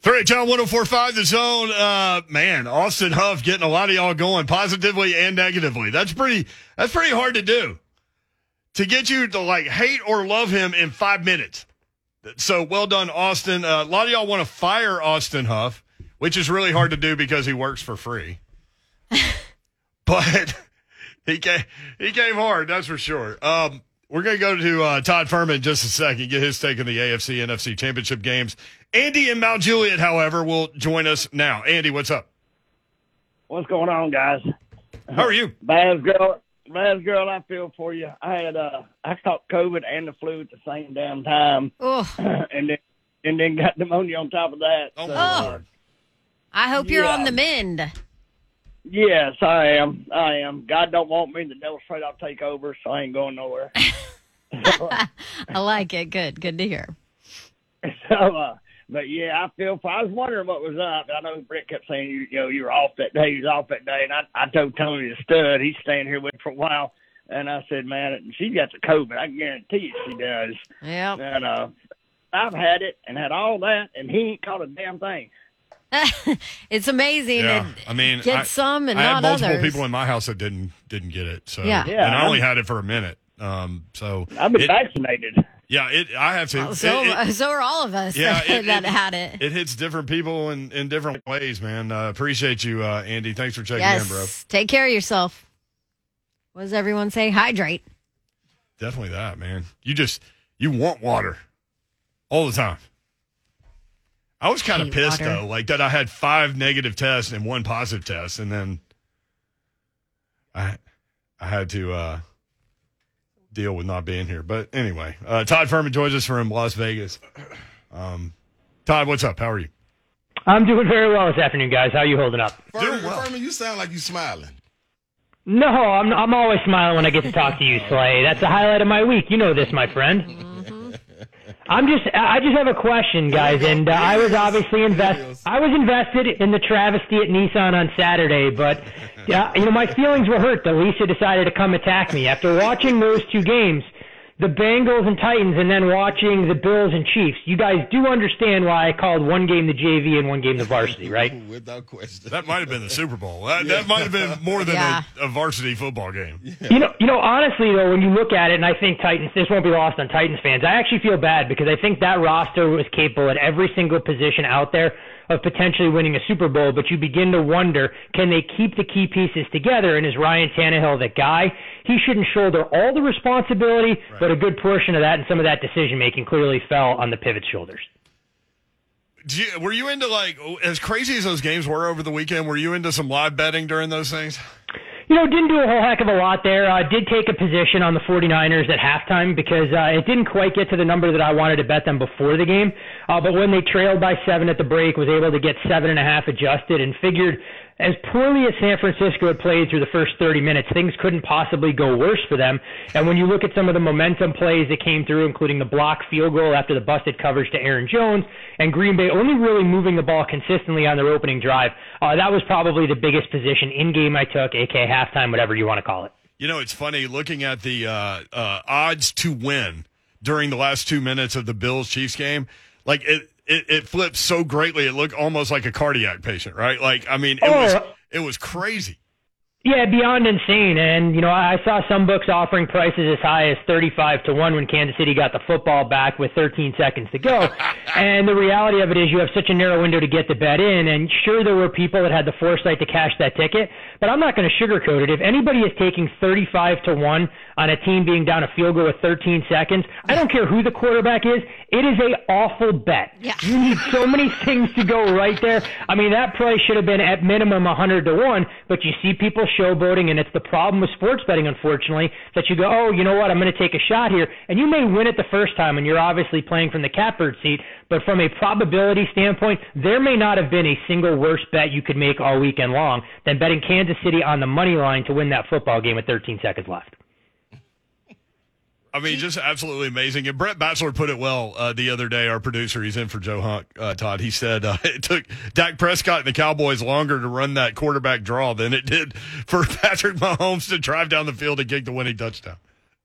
Three, John 1045, the zone. Uh, man, Austin Huff getting a lot of y'all going positively and negatively. That's pretty, that's pretty hard to do. To get you to like hate or love him in five minutes. So well done, Austin. Uh, a lot of y'all want to fire Austin Huff, which is really hard to do because he works for free. but he came, he came hard, that's for sure. Um, we're going to go to uh, Todd Fuhrman in just a second, get his take on the AFC NFC championship games. Andy and Mount Juliet, however, will join us now. Andy, what's up? What's going on, guys? How are you? Baz girl, Baz girl, I feel for you. I had uh, I caught COVID and the flu at the same damn time, Oh, and then and then got pneumonia on top of that. Oh, So, my Oh. Lord. I hope you're Yeah. on the mend. Yes, I am. I am. God don't want me. The devil's afraid I'll take over, so I ain't going nowhere. so, I like it. Good. Good to hear. so, uh, but yeah, I feel. I was wondering what was up. I know Brett kept saying you, you know, you were off that day. You was off that day, and I, I told Tony the stud. He's staying here with me for a while, and I said, man, she's got the COVID. I can guarantee you, she does. Yeah. And uh, I've had it and had all that, and he ain't caught a damn thing. it's amazing. Yeah, I mean, get I- some and I not had multiple others. people in my house that didn't didn't get it. So Yeah. Yeah, and I only I'm- had it for a minute. Um, so I've been it- vaccinated. yeah, it. I have to. So, it, it- so are all of us Yeah, that, it- that it- had it. it hits different people in, in different ways, man. Uh, appreciate you, uh, Andy. Thanks for checking yes. in, bro. Take care of yourself. What does everyone say? Hydrate. Definitely that, man. You just you want water all the time. I was kind of pissed water. though, like that I had five negative tests and one positive test, and then I I had to uh, deal with not being here. But anyway, uh, Todd Fuhrman joins us from Las Vegas. Um, Todd, what's up? How are you? I'm doing very well this afternoon, guys. How are you holding up? Doing Fuhrman, well. Fuhrman, you sound like you're smiling. No, I'm I'm always smiling when I get to talk to you, Slay. That's the highlight of my week. You know this, my friend. I'm just I just have a question, guys, and uh, I was obviously invest I was invested in the travesty at Nissan on Saturday, but yeah, you know my feelings were hurt that Lisa decided to come attack me after watching those two games. The Bengals and Titans, and then watching the Bills and Chiefs. You guys do understand why I called one game the JV and one game the varsity, right? Without question. That might have been the Super Bowl. That, that might have been more than Yeah. a, a varsity football game. You know, you know, honestly though, when you look at it, and I think Titans, this won't be lost on Titans fans. I actually feel bad because I think that roster was capable at every single position out there of potentially winning a Super Bowl. But you begin to wonder, can they keep the key pieces together? And is Ryan Tannehill the guy? He shouldn't shoulder all the responsibility, but a good portion of that and some of that decision making clearly fell on the pivot's shoulders. Do you, were you into like as crazy as those games were over the weekend? Were you into some live betting during those things? You know, didn't do a whole heck of a lot there. Uh, did take a position on the 49ers at halftime because uh, it didn't quite get to the number that I wanted to bet them before the game. Uh, but when they trailed by seven at the break, was able to get seven and a half adjusted and figured as poorly as San Francisco had played through the first 30 minutes, things couldn't possibly go worse for them. And when you look at some of the momentum plays that came through, including the block field goal after the busted coverage to Aaron Jones, and Green Bay only really moving the ball consistently on their opening drive, uh, that was probably the biggest position in game I took, aka halftime, whatever you want to call it. You know, it's funny looking at the uh, uh, odds to win during the last two minutes of the Bills Chiefs game. Like it, it, it flipped so greatly, it looked almost like a cardiac patient, right? Like, I mean, it Oh. was it was crazy. Yeah, beyond insane. And, you know, I saw some books offering prices as high as 35 to 1 when Kansas City got the football back with 13 seconds to go. and the reality of it is you have such a narrow window to get the bet in. And sure, there were people that had the foresight to cash that ticket, but I'm not going to sugarcoat it. If anybody is taking 35 to 1 on a team being down a field goal with 13 seconds, I don't care who the quarterback is, it is a awful bet. Yeah. You need so many things to go right there. I mean, that price should have been at minimum 100 to 1, but you see people showboating, and it's the problem with sports betting, unfortunately, that you go, oh, you know what, I'm going to take a shot here, and you may win it the first time, and you're obviously playing from the catbird seat, but from a probability standpoint, there may not have been a single worse bet you could make all weekend long than betting Kansas City on the money line to win that football game with 13 seconds left. I mean, just absolutely amazing. And Brett Batchelor put it well uh, the other day. Our producer, he's in for Joe Hunt. Uh, Todd, he said uh, it took Dak Prescott and the Cowboys longer to run that quarterback draw than it did for Patrick Mahomes to drive down the field and kick the winning touchdown.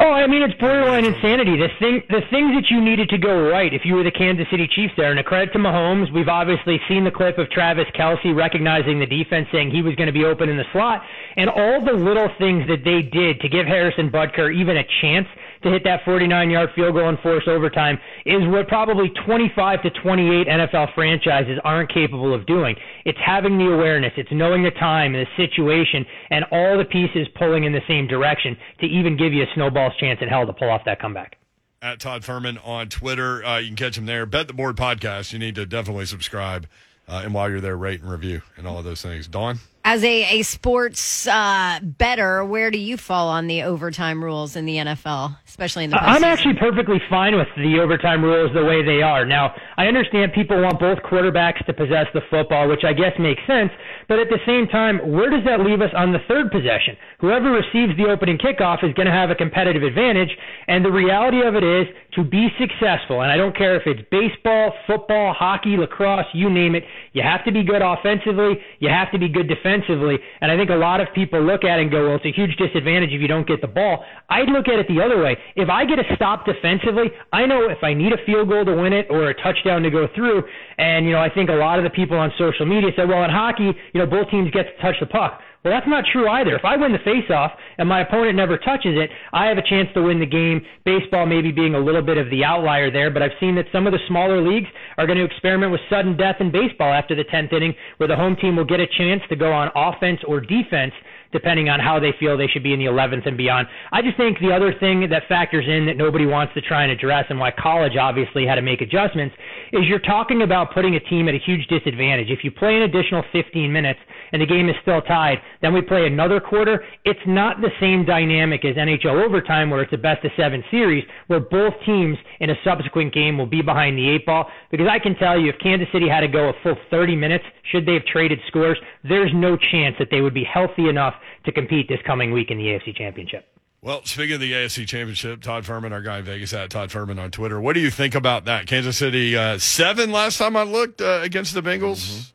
Oh, I mean, it's borderline insanity. The thing, the things that you needed to go right if you were the Kansas City Chiefs there. And a credit to Mahomes, we've obviously seen the clip of Travis Kelce recognizing the defense, saying he was going to be open in the slot, and all the little things that they did to give Harrison Butker even a chance to hit that 49-yard field goal and force overtime is what probably 25 to 28 NFL franchises aren't capable of doing. It's having the awareness, it's knowing the time and the situation, and all the pieces pulling in the same direction to even give you a snowball's chance in hell to pull off that comeback. At Todd Fuhrman on Twitter, uh, you can catch him there. Bet the Board podcast. You need to definitely subscribe, uh, and while you're there, rate and review and all of those things. Dawn. As a, a sports uh, better, where do you fall on the overtime rules in the NFL, especially in the I'm actually perfectly fine with the overtime rules the way they are. Now, I understand people want both quarterbacks to possess the football, which I guess makes sense, but at the same time, where does that leave us on the third possession? Whoever receives the opening kickoff is going to have a competitive advantage, and the reality of it is to be successful, and I don't care if it's baseball, football, hockey, lacrosse, you name it, you have to be good offensively, you have to be good defensively, and I think a lot of people look at it and go, well, it's a huge disadvantage if you don't get the ball. I'd look at it the other way. If I get a stop defensively, I know if I need a field goal to win it or a touchdown to go through, and, you know, I think a lot of the people on social media said, well, in hockey, you know, both teams get to touch the puck. Well, that's not true either. If I win the faceoff and my opponent never touches it, I have a chance to win the game. Baseball maybe being a little bit of the outlier there, but I've seen that some of the smaller leagues are going to experiment with sudden death in baseball after the 10th inning, where the home team will get a chance to go on offense or defense depending on how they feel they should be in the 11th and beyond. I just think the other thing that factors in that nobody wants to try and address and why college obviously had to make adjustments is you're talking about putting a team at a huge disadvantage. If you play an additional 15 minutes and the game is still tied, then we play another quarter, it's not the same dynamic as NHL overtime where it's a best of seven series where both teams in a subsequent game will be behind the eight ball. Because I can tell you if Kansas City had to go a full 30 minutes, should they have traded scores, there's no chance that they would be healthy enough to compete this coming week in the AFC Championship. Well, speaking of the AFC Championship, Todd Fuhrman, our guy in Vegas, at Todd Fuhrman on Twitter. What do you think about that? Kansas City uh, seven last time I looked uh, against the Bengals.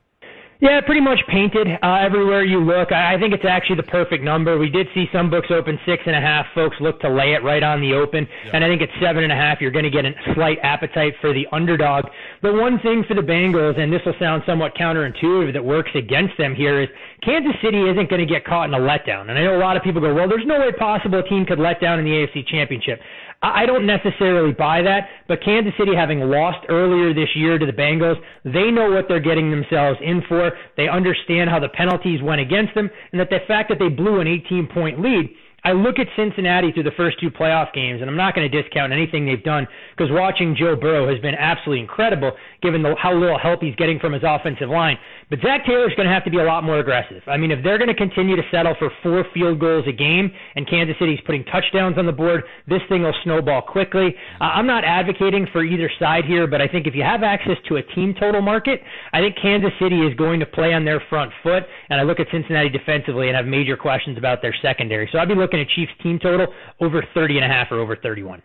Yeah, pretty much painted uh, everywhere you look. I, I think it's actually the perfect number. We did see some books open six and a half. Folks look to lay it right on the open, and I think at seven and a half, you're going to get a slight appetite for the underdog. The one thing for the Bengals, and this will sound somewhat counterintuitive, that works against them here is Kansas City isn't going to get caught in a letdown. And I know a lot of people go, well, there's no way possible a team could let down in the AFC Championship. I don't necessarily buy that, but Kansas City having lost earlier this year to the Bengals, they know what they're getting themselves in for. They understand how the penalties went against them, and that the fact that they blew an 18 point lead I look at Cincinnati through the first two playoff games, and I'm not going to discount anything they've done because watching Joe Burrow has been absolutely incredible given the, how little help he's getting from his offensive line. But Zac Taylor's going to have to be a lot more aggressive. I mean, if they're going to continue to settle for four field goals a game and Kansas City's putting touchdowns on the board, this thing will snowball quickly. Uh, I'm not advocating for either side here, but I think if you have access to a team total market, I think Kansas City is going to play on their front foot. And I look at Cincinnati defensively and have major questions about their secondary. So I'd be looking at Chiefs team total over 30 and a half or over 31.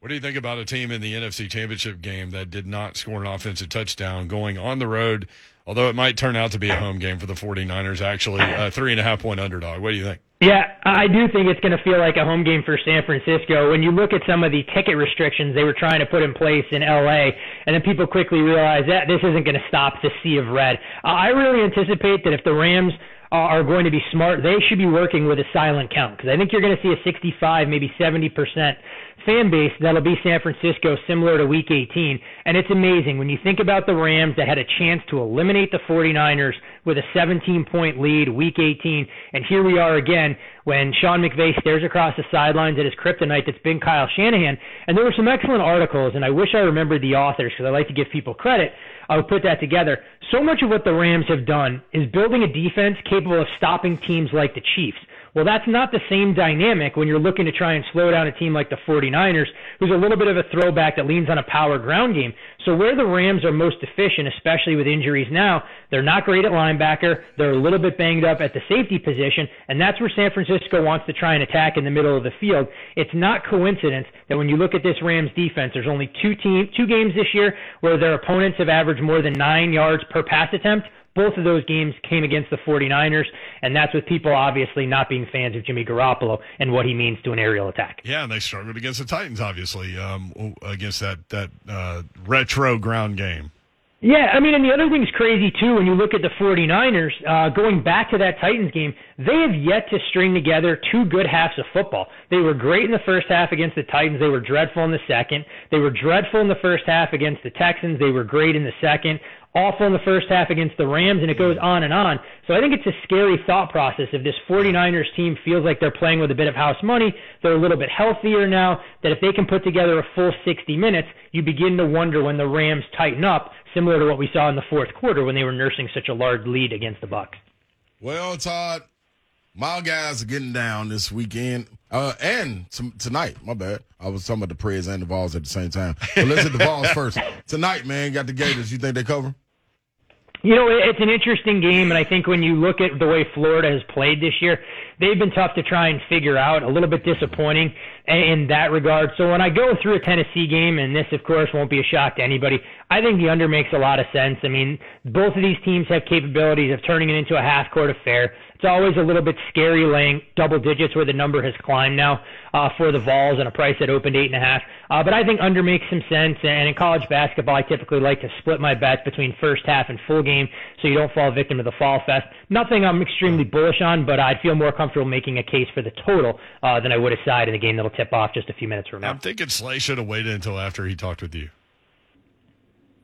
What do you think about a team in the NFC Championship game that did not score an offensive touchdown going on the road? Although it might turn out to be a home game for the 49ers, actually, a three and a half point underdog. What do you think? Yeah, I do think it's going to feel like a home game for San Francisco. When you look at some of the ticket restrictions they were trying to put in place in LA, and then people quickly realize that this isn't going to stop the sea of red. Uh, I really anticipate that if the Rams Uh, are going to be smart, they should be working with a silent count because I think you're going to see a 65, maybe 70 percent fan base that'll be San Francisco, similar to Week 18. And it's amazing when you think about the Rams that had a chance to eliminate the 49ers with a 17 point lead Week 18, and here we are again when Sean McVay stares across the sidelines at his kryptonite that's been Kyle Shanahan. And there were some excellent articles, and I wish I remembered the authors because I like to give people credit. I would put that together. So much of what the Rams have done is building a defense capable of stopping teams like the Chiefs. Well, that's not the same dynamic when you're looking to try and slow down a team like the 49ers, who's a little bit of a throwback that leans on a power ground game. So where the Rams are most efficient, especially with injuries now, they're not great at linebacker. They're a little bit banged up at the safety position, and that's where San Francisco wants to try and attack in the middle of the field. It's not coincidence that when you look at this Rams defense, there's only two team two games this year where their opponents have averaged more than nine yards per pass attempt both of those games came against the 49ers, and that's with people obviously not being fans of Jimmy Garoppolo and what he means to an aerial attack. Yeah, and they struggled against the Titans, obviously, um, against that that uh, retro ground game. Yeah, I mean, and the other thing's crazy too. When you look at the 49ers, uh, going back to that Titans game, they have yet to string together two good halves of football. They were great in the first half against the Titans. They were dreadful in the second. They were dreadful in the first half against the Texans. They were great in the second awful in the first half against the Rams, and it goes on and on. So I think it's a scary thought process if this 49ers team feels like they're playing with a bit of house money, they're a little bit healthier now, that if they can put together a full 60 minutes, you begin to wonder when the Rams tighten up, similar to what we saw in the fourth quarter when they were nursing such a large lead against the Bucs. Well, Todd, my guys are getting down this weekend. Uh, and t- tonight, my bad. I was talking about the Preds and the Vols at the same time. But let's hit the Vols first. Tonight, man, got the Gators. You think they cover? You know, it's an interesting game, and I think when you look at the way Florida has played this year, they've been tough to try and figure out. A little bit disappointing in that regard. So when I go through a Tennessee game, and this, of course, won't be a shock to anybody, I think the under makes a lot of sense. I mean, both of these teams have capabilities of turning it into a half court affair. It's always a little bit scary laying double digits where the number has climbed now uh, for the Vols and a price that opened eight and a half. Uh, but I think under makes some sense. And in college basketball, I typically like to split my bets between first half and full game so you don't fall victim to the fall fest. Nothing I'm extremely bullish on, but I'd feel more comfortable making a case for the total uh, than I would a side in a game that'll tip off just a few minutes from now. I'm thinking Slay should have waited until after he talked with you.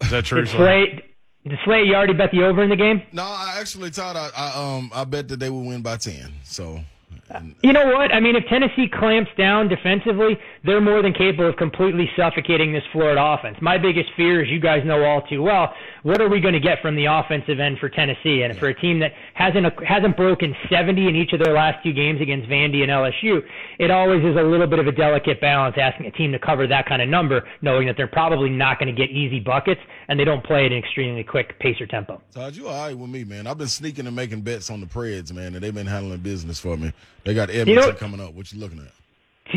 Is that true? Slay, the Slay, you already bet the over in the game? No, I actually thought I, I um I bet that they would win by ten. So you know what? I mean, if Tennessee clamps down defensively, they're more than capable of completely suffocating this Florida offense. My biggest fear, as you guys know all too well, what are we going to get from the offensive end for Tennessee? And for a team that hasn't hasn't broken 70 in each of their last two games against Vandy and LSU, it always is a little bit of a delicate balance asking a team to cover that kind of number, knowing that they're probably not going to get easy buckets and they don't play at an extremely quick pace or tempo. Todd, you all right with me, man. I've been sneaking and making bets on the Preds, man, and they've been handling business for me. They got Edmonton you know, coming up. What you looking at?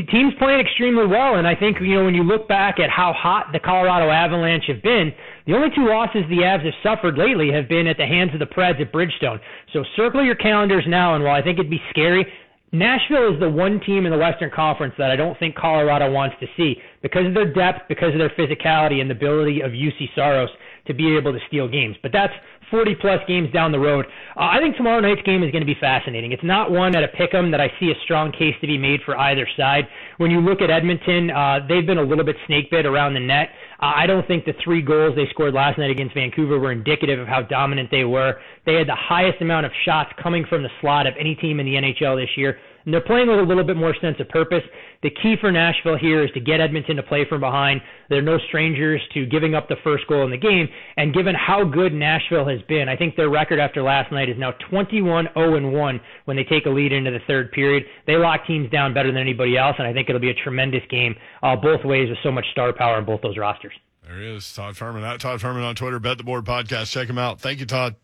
teams playing extremely well, and I think you know when you look back at how hot the Colorado Avalanche have been, the only two losses the Avs have suffered lately have been at the hands of the Preds at Bridgestone. So circle your calendars now, and while I think it'd be scary, Nashville is the one team in the Western Conference that I don't think Colorado wants to see because of their depth, because of their physicality, and the ability of Juuse Saros to be able to steal games. But that's 40 plus games down the road. Uh, I think tomorrow night's game is going to be fascinating. It's not one at a pick 'em that I see a strong case to be made for either side. When you look at Edmonton, uh, they've been a little bit snake bit around the net. Uh, I don't think the three goals they scored last night against Vancouver were indicative of how dominant they were. They had the highest amount of shots coming from the slot of any team in the NHL this year and they're playing with a little bit more sense of purpose. The key for Nashville here is to get Edmonton to play from behind. They're no strangers to giving up the first goal in the game. And given how good Nashville has been, I think their record after last night is now 21 0 1 when they take a lead into the third period. They lock teams down better than anybody else, and I think it'll be a tremendous game uh, both ways with so much star power in both those rosters. There he is, Todd Fuhrman. At Todd Fuhrman on Twitter, Bet the Board Podcast. Check him out. Thank you, Todd.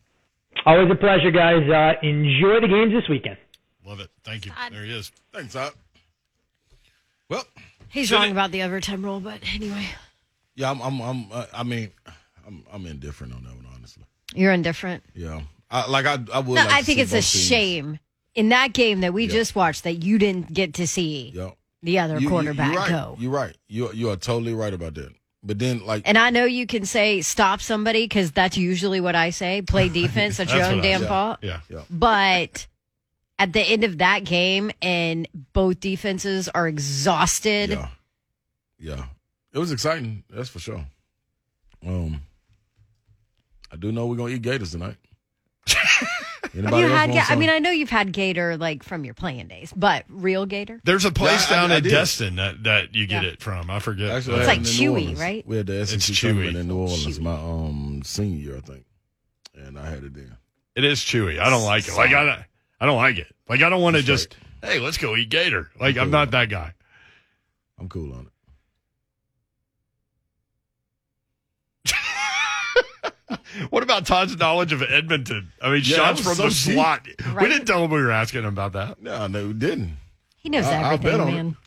Always a pleasure, guys. Uh, enjoy the games this weekend. Love it. Thank you. Todd. There he is. Thanks, Todd. Well, he's wrong it, about the overtime rule, but anyway. Yeah, I'm. I'm. I'm uh, I mean, I'm. I'm indifferent on that one, honestly. You're indifferent. Yeah. I, like I. I would. No, like I think it's a teams. shame in that game that we just watched that you didn't get to see yep. the other you, quarterback you, you're right. go. You're right. You you are totally right about that. But then, like, and I know you can say stop somebody because that's usually what I say. Play defense. That's, that's your own damn fault. Yeah, yeah. But at the end of that game and both defenses are exhausted. Yeah. Yeah. It was exciting, that's for sure. Um I do know we're gonna eat gators tonight. Have you had? Ga- I mean, I know you've had gator like from your playing days, but real gator. There's a place yeah, down I, I in did. Destin that, that you get yeah. it from. I forget. Actually, it's like chewy, right? We had the SEC tournament in New Orleans, my um senior year, I think, and I had it there. It is chewy. I don't like it. Like I, I don't like it. Like I don't want to just hey, let's go eat gator. Like I'm, I'm not that guy. I'm cool on it. what about Todd's knowledge of Edmonton? I mean, yeah, shots from so the deep. slot. Right. We didn't tell him we were asking him about that. No, no, we didn't. He knows I, everything, man.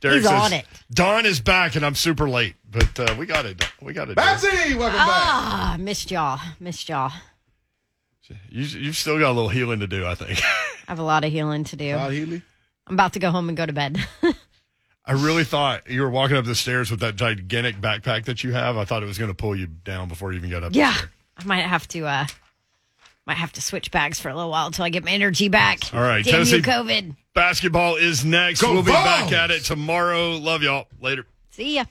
Derek He's says, on it. Dawn is back, and I'm super late, but uh, we got it. We got it. Babsy, welcome ah, back. Ah, missed y'all. Missed y'all. You, you've still got a little healing to do, I think. I have a lot of healing to do. Todd Healy. I'm about to go home and go to bed. I really thought you were walking up the stairs with that gigantic backpack that you have. I thought it was going to pull you down before you even got up. yeah. I might have to. uh Might have to switch bags for a little while until I get my energy back. All right, Damn Tennessee- you, COVID. Basketball is next. Go we'll be Vols! back at it tomorrow. Love y'all. Later. See ya.